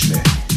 Richmond.